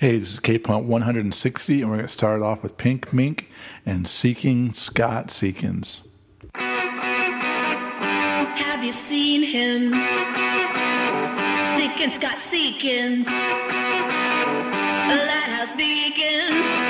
Hey, this is K Punk 160, and we're going to start off with Pink Mink and Seeking Scott Seekins. Have you seen him? Seeking Scott Seekins, a lighthouse beacon.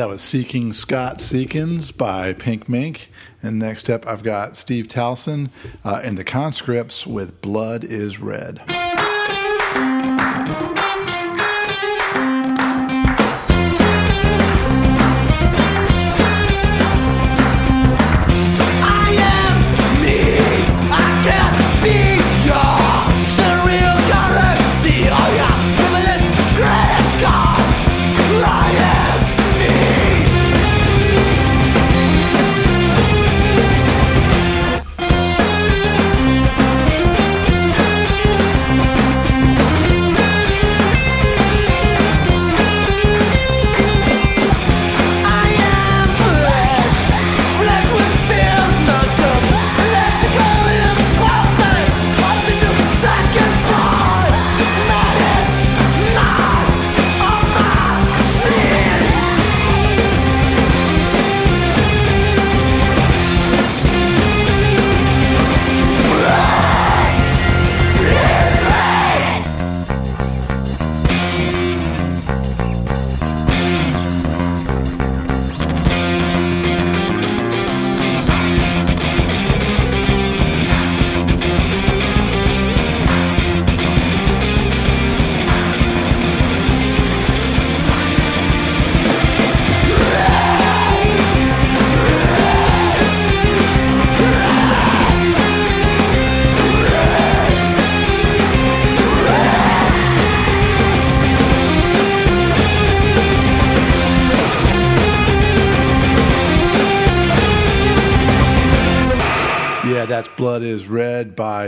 that was Seeking Scott Seekins by Pink Mink. And next up, I've got Steve Towson uh, in the conscripts with Blood is Red.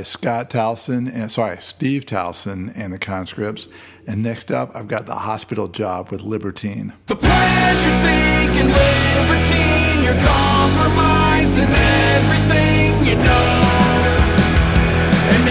Scott Towson, and sorry, Steve Towson and the Conscripts. And next up, I've got the hospital job with Libertine. The pleasure seeking Libertine, you're compromising everything you know. And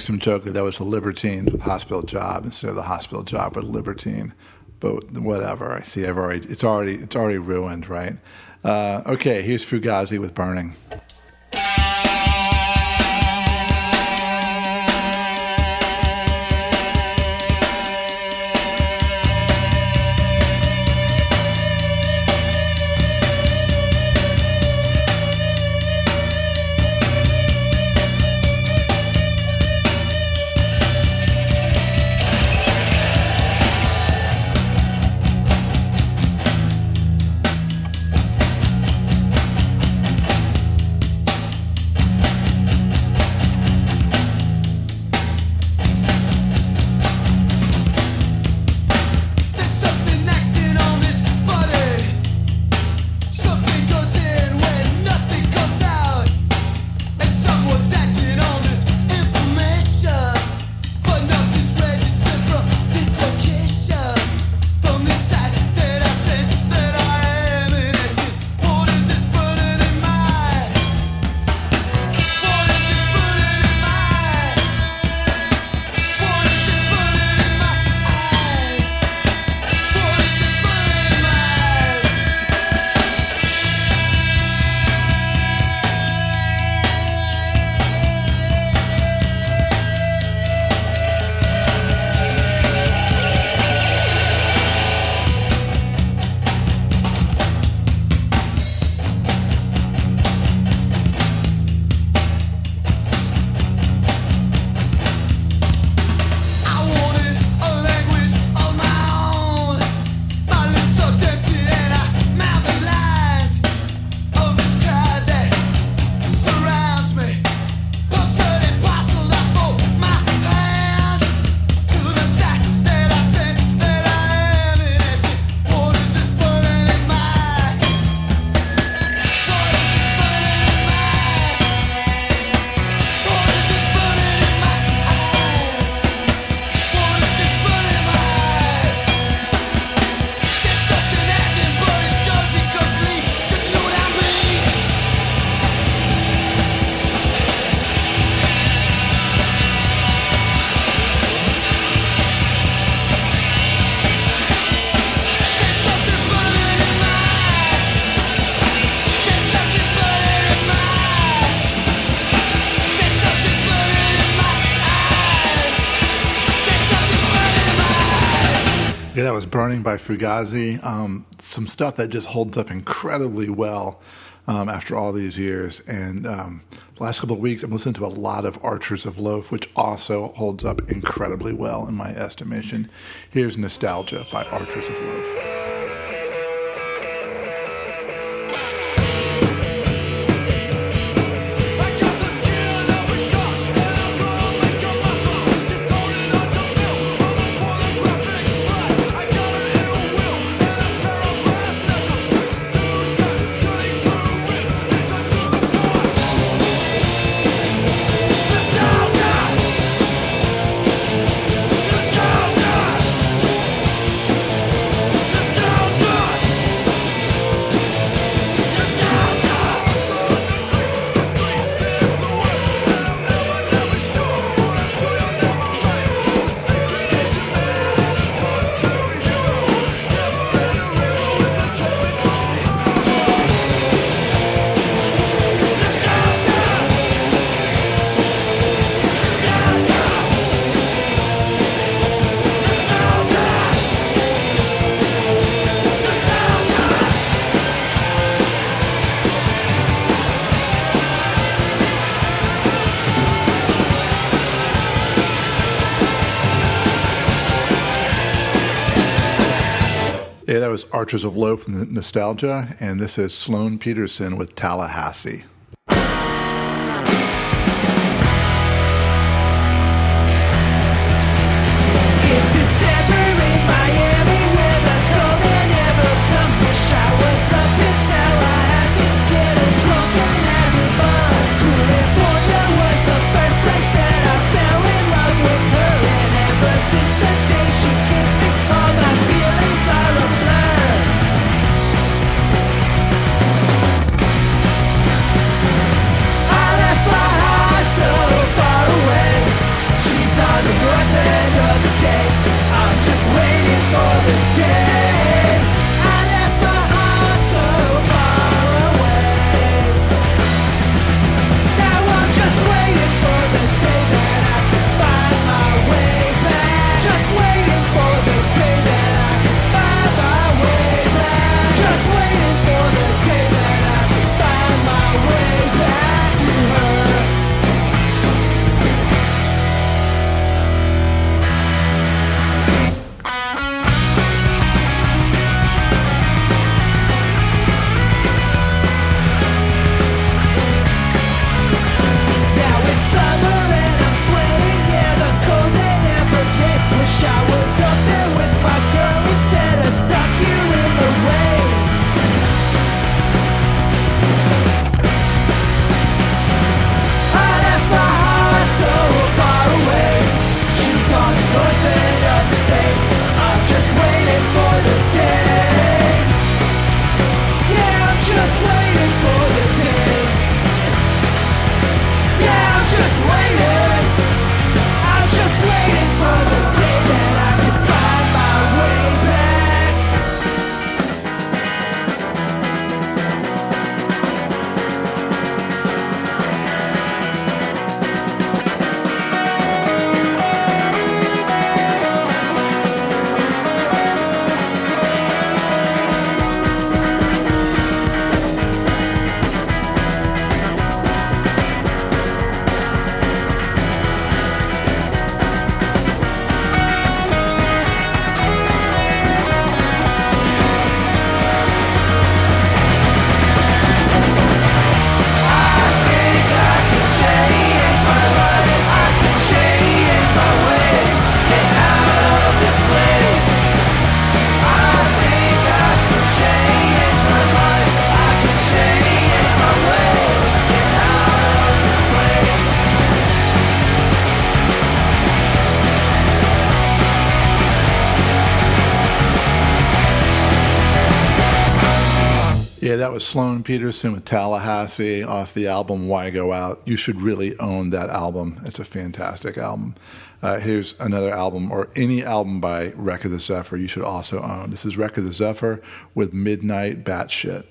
make some joke that that was the libertines with hospital job instead of the hospital job with libertine, but whatever. I see. I've already it's already it's already ruined, right? Uh, okay, here's Fugazi with burning. By Fugazi. Um, some stuff that just holds up incredibly well um, after all these years. And um, last couple of weeks, I've listened to a lot of Archers of Loaf, which also holds up incredibly well in my estimation. Here's Nostalgia by Archers of Loaf. Archers of Loaf Nostalgia, and this is Sloane Peterson with Tallahassee. That was Sloane Peterson with Tallahassee off the album Why Go Out. You should really own that album. It's a fantastic album. Uh, here's another album or any album by Wreck of the Zephyr you should also own. This is Wreck of the Zephyr with Midnight Batshit.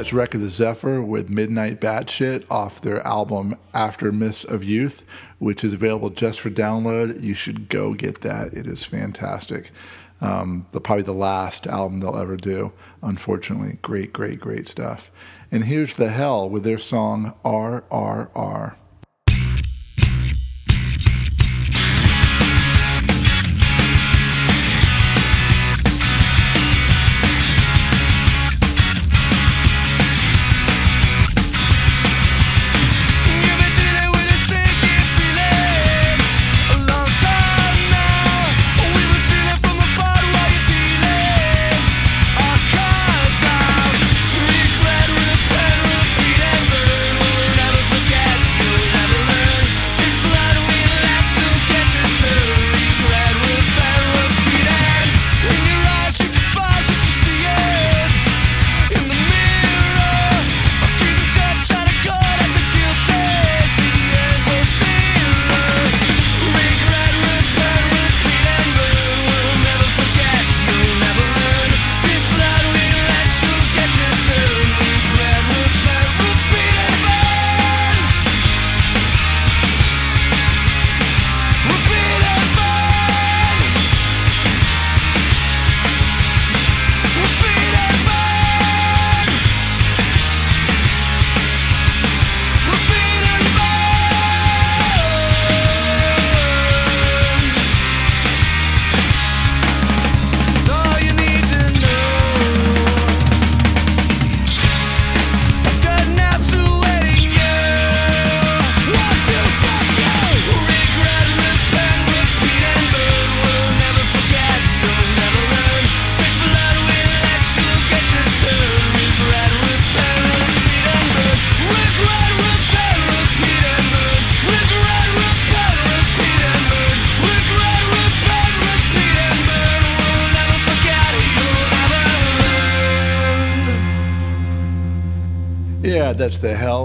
It's Wreck of the Zephyr with Midnight Batshit off their album After Miss of Youth, which is available just for download. You should go get that. It is fantastic. Um, the, probably the last album they'll ever do, unfortunately. Great, great, great stuff. And here's The Hell with their song RRR.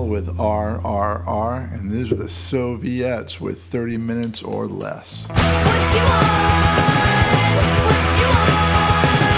Hell with RRR, and these are the Soviettes with 30 minutes or less. What you want? What you want?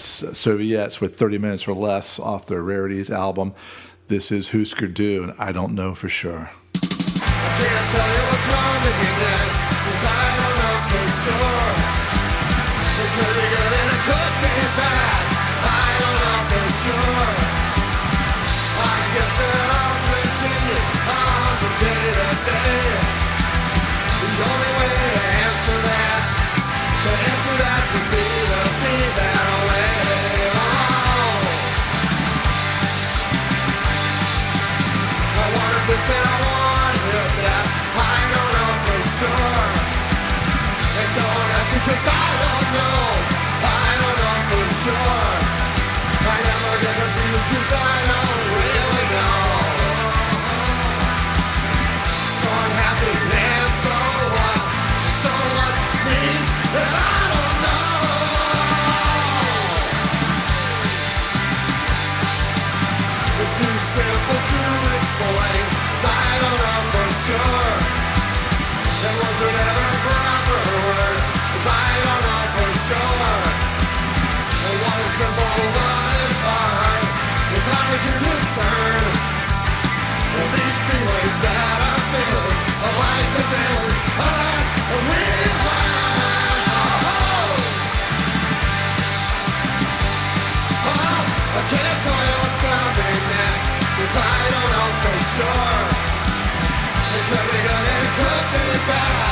That's Soviettes with 30 minutes or less off their Rarities album. This is Hüsker Dü, and I don't know for sure. Sure. It could be good and it could be bad. sure proper I don't know for sure what is simple, what is hard It's hard to discern Well, these feelings that I'm feeling like I can't tell what's coming I don't know for sure could be bad.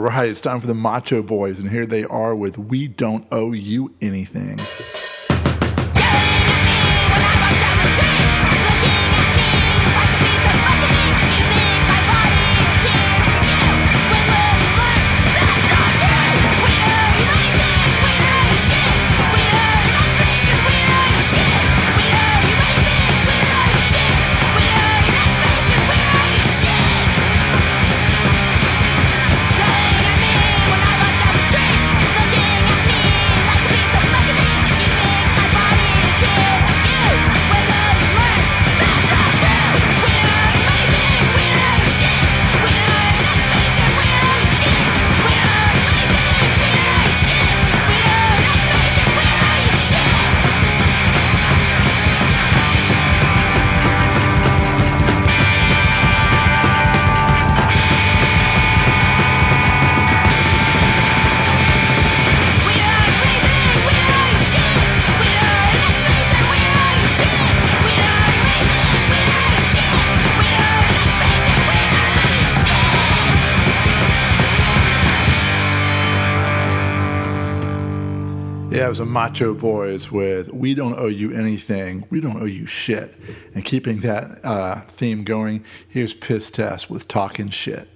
right, it's time for the Macho Boys, and here they are with We Don't Owe You Anything. Yeah, it was a Macho Boys with We Don't Owe You Anything, We Don't Owe You Shit. And keeping that uh, theme going, here's Piss Test with Talking Shit.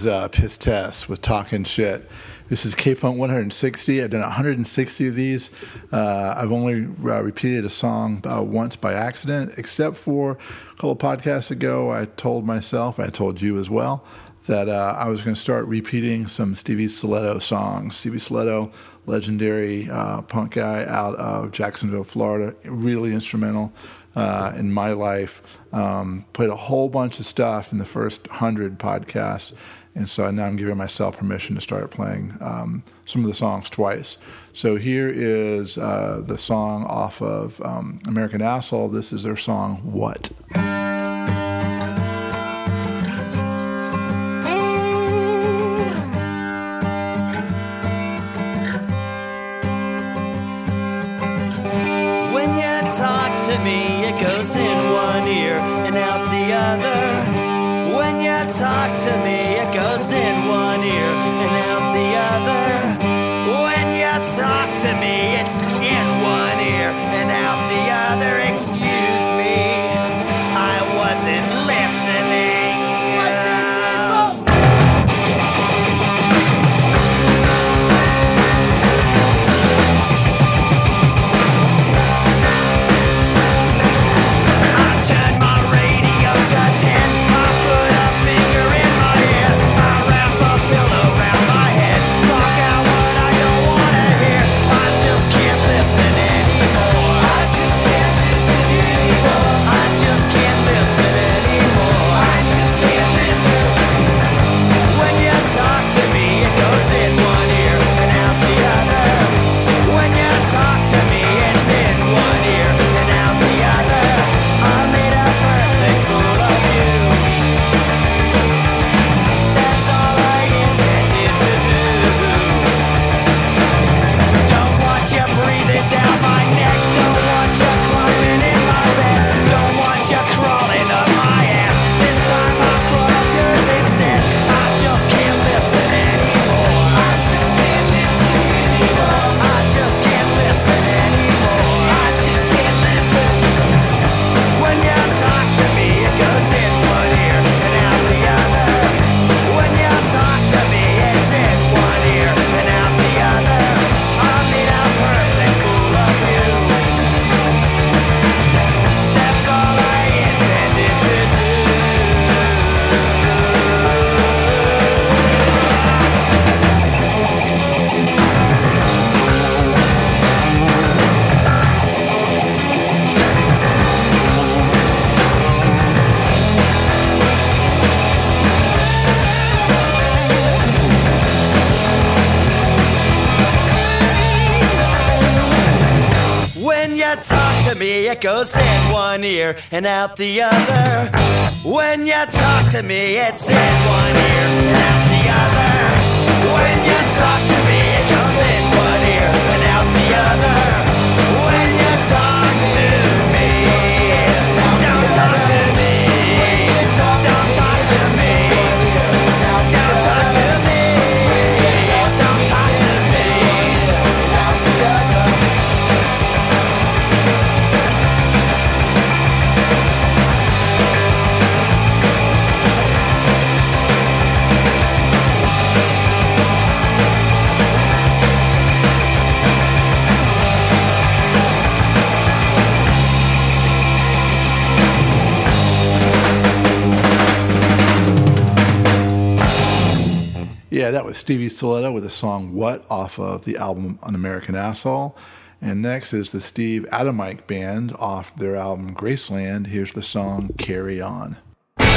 Is uh, Piss Test with Talking Shit. This is K Punk 160. I've done 160 of these. Uh, I've only uh, repeated a song uh, once by accident, except for a couple podcasts ago. I told myself, I told you as well, that uh, I was going to start repeating some Stevie Stiletto songs. Stevie Stiletto, legendary uh, punk guy out of Jacksonville, Florida, really instrumental uh, in my life. Um, played a whole bunch of stuff in the first hundred podcasts, and so now I'm giving myself permission to start playing um, some of the songs twice. So here is uh, the song off of um, American Asshole. This is their song "What." It goes in one ear and out the other. When you talk to me, it's in one ear and out the other. When you talk to me, it goes in one ear and out the other. Yeah, that was Stevie Stiletto with the song What off of the album An American Asshole. And next is the Steve Adamyk Band off their album Graceland. Here's the song Carry On. Whatever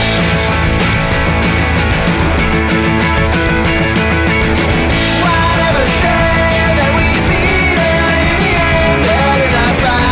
that we in the end, not fight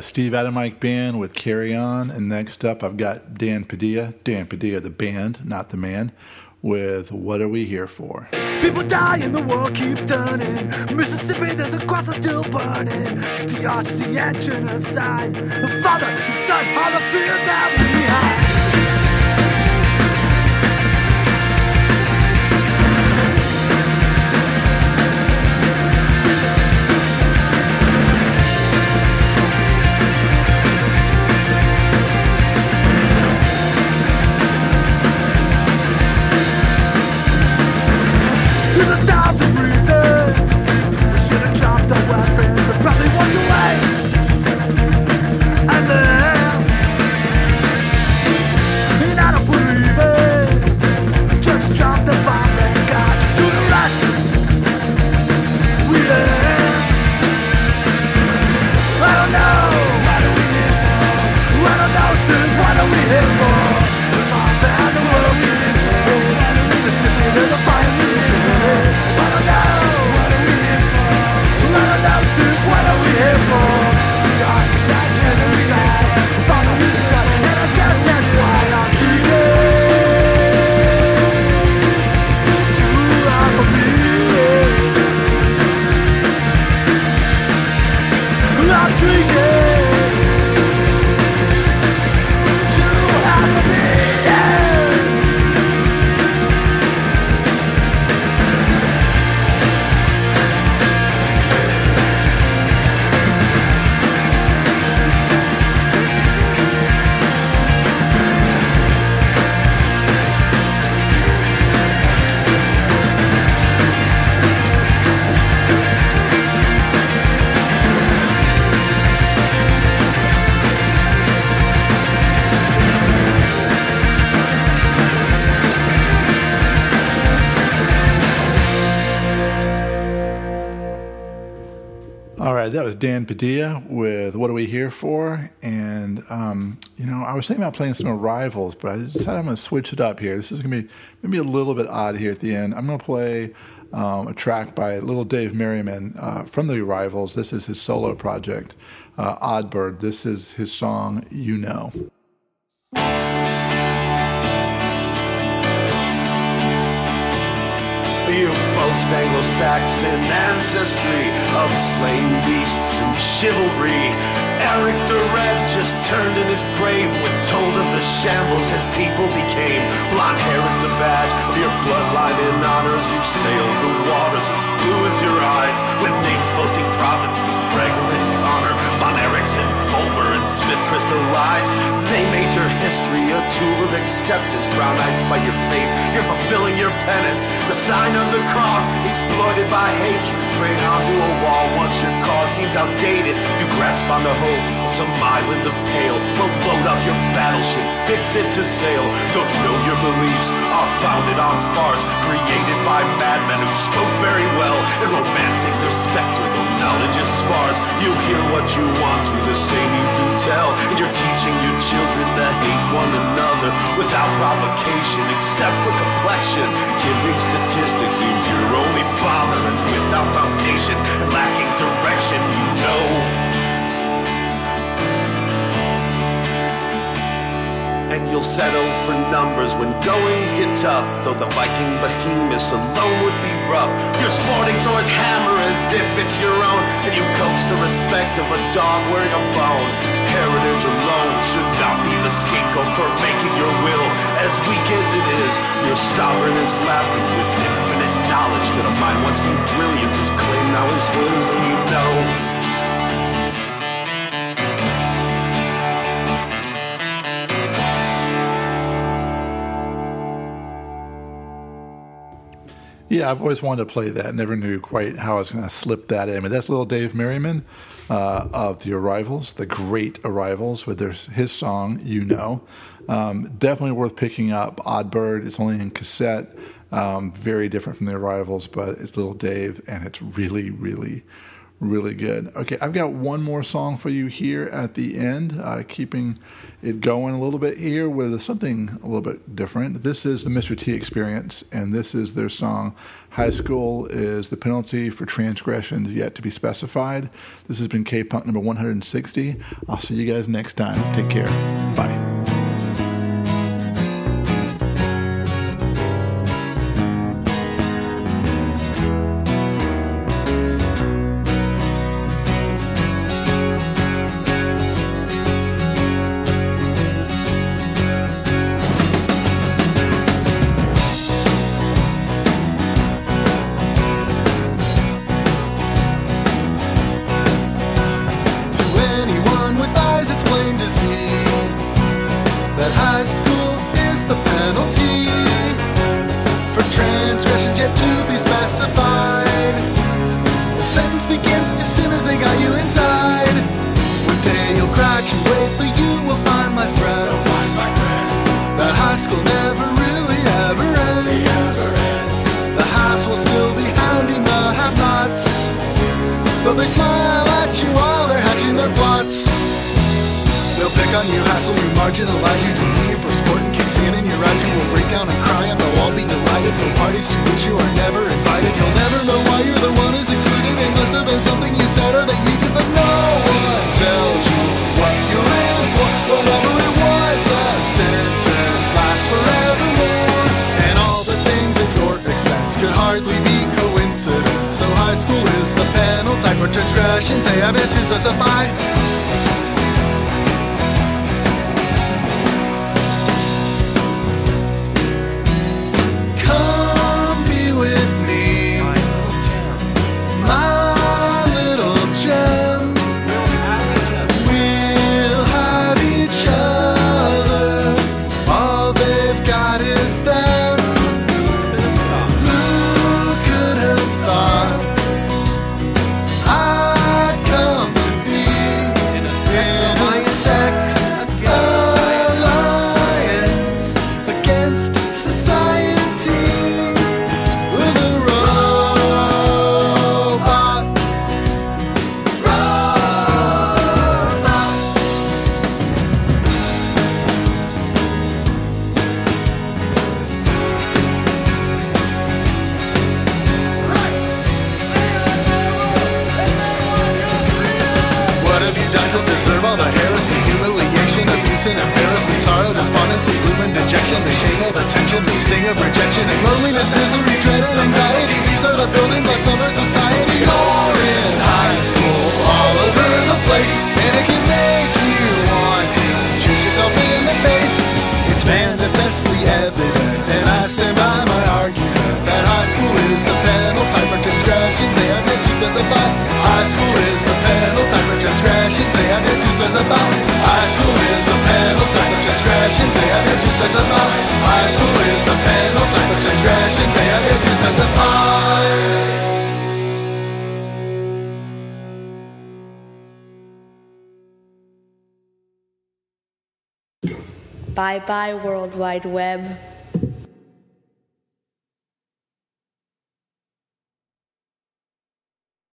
was Steve Adamyk Band with Carry On. And next up, I've got Dan Padilla, Dan Padilla, the band, not the man, with What Are We Here For? People die and the world keeps turning. Mississippi, there's a cross that's still burning. DRC and. The father, the son, all the fears that Dan Padilla with What Are We Here For? And, um, you know, I was thinking about playing some Arrivals, but I decided I'm going to switch it up here. This is going to be maybe a little bit odd here at the end. I'm going to play um, a track by Little Dave Merriman uh, from the Arrivals. This is his solo project, uh, Odd Bird. This is his song, You Know. Anglo-Saxon ancestry of slain beasts and chivalry. Eric the Red just turned in his grave when told of the shambles his people became. Blonde hair is the badge of your bloodline in honors. You sailed the waters as blue as your eyes, with names boasting Providence, McGregor and Connor, Von Erickson, And Smith crystallized. They made your history a tool of acceptance. Brown ice by your face, you're fulfilling your penance. The sign of the cross, exploited by hatred, sprayed onto a wall. Once your cause seems outdated, you grasp onto hope some island of pale. Well, load up your battleship, fix it to sail. Don't you know your beliefs are founded on farce, created by madmen who spoke very well and romancing their specter, though knowledge is sparse. You hear what you want to, the same you do tell, and you're teaching your children to hate one another without provocation, except for complexion. Giving statistics seems your only bother, and without foundation and lacking direction, you know. And you'll settle for numbers when goings get tough. Though the Viking behemoths alone would be rough. You're sporting Thor's hammer as if it's your own. And you coax the respect of a dog wearing a bone. Heritage alone should not be the scapegoat for making your will. As weak as it is, your sovereign is laughing with infinite knowledge that a mind once deemed brilliant is claimed now is his. And you know. Yeah, I've always wanted to play that. Never knew quite how I was going to slip that in. But that's little Dave Merriman uh, of the Arrivals, the great Arrivals, with their, his song "You Know." Um, definitely worth picking up. Odd Bird. It's only in cassette. Um, very different from the Arrivals, but it's little Dave, and it's really, really, really good. Okay, I've got one more song for you here at the end, uh, keeping it going a little bit here with something a little bit different. This is the Mr. T Experience, and this is their song High School is the penalty for transgressions yet to be specified. This has been K Punk number 160. I'll see you guys next time. Take care. Bye. Transgressions yet to be specified. The sentence begins as soon as they got you inside. One day you'll graduate, but you will find, my friends, that high school never really ever ends. The haves will still be hounding the have-nots. But they smile at you while they're hatching their plots. They'll pick on you, hassle you, marginalize you, be. No parties to which you are never invited. You'll never know why you're the one who's excluded. It must have been something you said or that you did, but no one tells you what you're in for. Whatever it was, the sentence lasts forevermore. And all the things at your expense could hardly be coincidence. So high school is the penalty for transgressions they have yet to specify. Bye, World Wide Web.